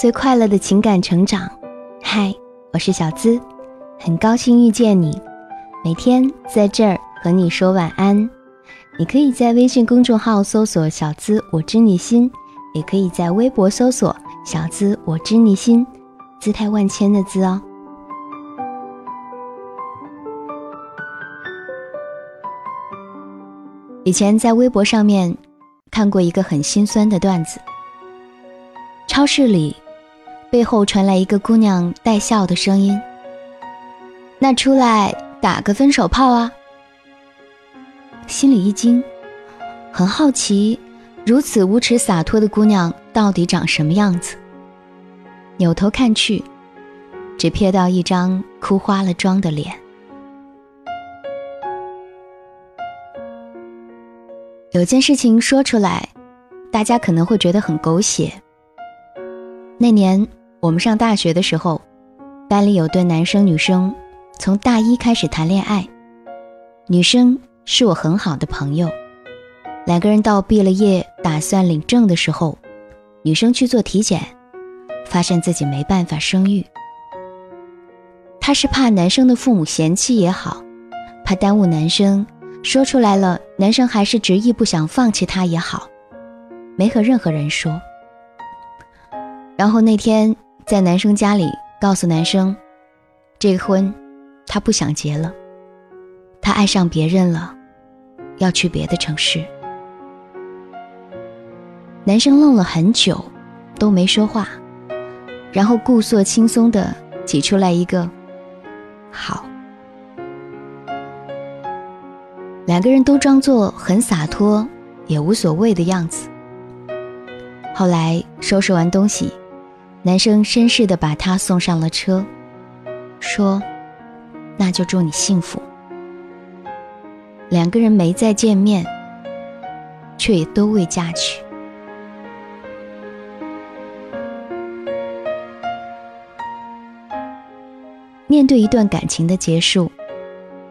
最快乐的情感成长。嗨，我是小资，很高兴遇见你。每天在这儿和你说晚安。你可以在微信公众号搜索“小资我知你心”，也可以在微博搜索“小资我知你心”，姿态万千的“资”哦。以前在微博上面看过一个很心酸的段子。超市里，背后传来一个姑娘带笑的声音：“那出来打个分手炮啊！”心里一惊，很好奇，如此无耻洒脱的姑娘到底长什么样子。扭头看去，只瞥到一张哭花了妆的脸。有件事情说出来，大家可能会觉得很狗血。那年我们上大学的时候，班里有对男生女生，从大一开始谈恋爱。女生是我很好的朋友，两个人到毕了业打算领证的时候，女生去做体检，发现自己没办法生育。她是怕男生的父母嫌弃也好，怕耽误男生。说出来了，男生还是执意不想放弃她也好，没和任何人说。然后那天在男生家里告诉男生，这个婚他不想结了，他爱上别人了，要去别的城市。男生愣了很久，都没说话，然后故作轻松的挤出来一个“好”。两个人都装作很洒脱，也无所谓的样子。后来收拾完东西，男生绅士的把她送上了车，说：“那就祝你幸福。”两个人没再见面，却也都未嫁娶。面对一段感情的结束，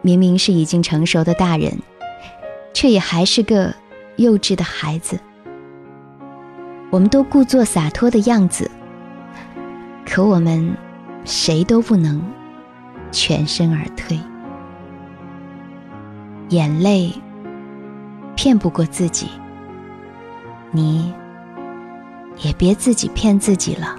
明明是已经成熟的大人。却也还是个幼稚的孩子。我们都故作洒脱的样子，可我们谁都不能全身而退。眼泪骗不过自己，你也别自己骗自己了。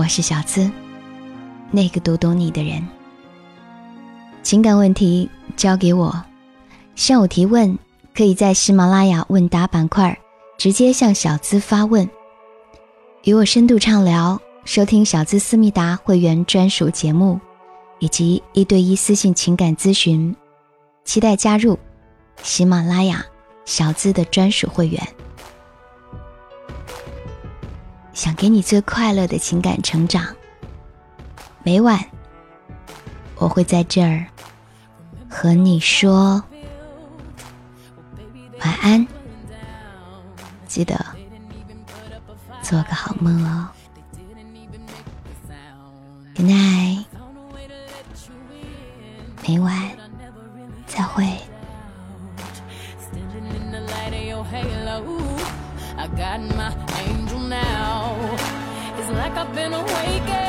我是小资，那个读懂你的人。情感问题交给我，向我提问，可以在喜马拉雅问答板块直接向小资发问，与我深度畅聊，收听小资思密达会员专属节目，以及一对一私信情感咨询。期待加入喜马拉雅小资的专属会员。想给你最快乐的情感成长。每晚，我会在这儿和你说晚安，记得做个好梦哦。Good night，每晚 like I've been awakened.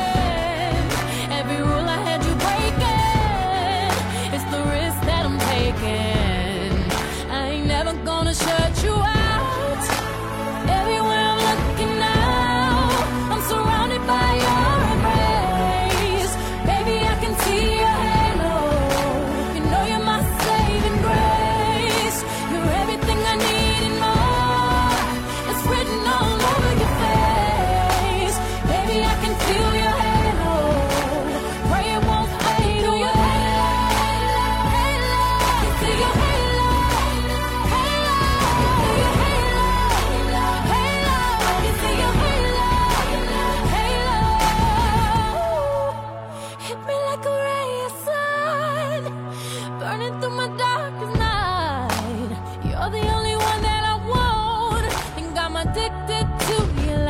addicted to your.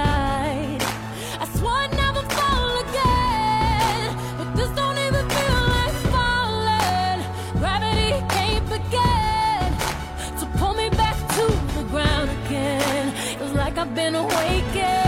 I swore I'd never fall again, but this don't even feel like falling. Gravity can't begin to pull me back to the ground again. It's like I've been awakened.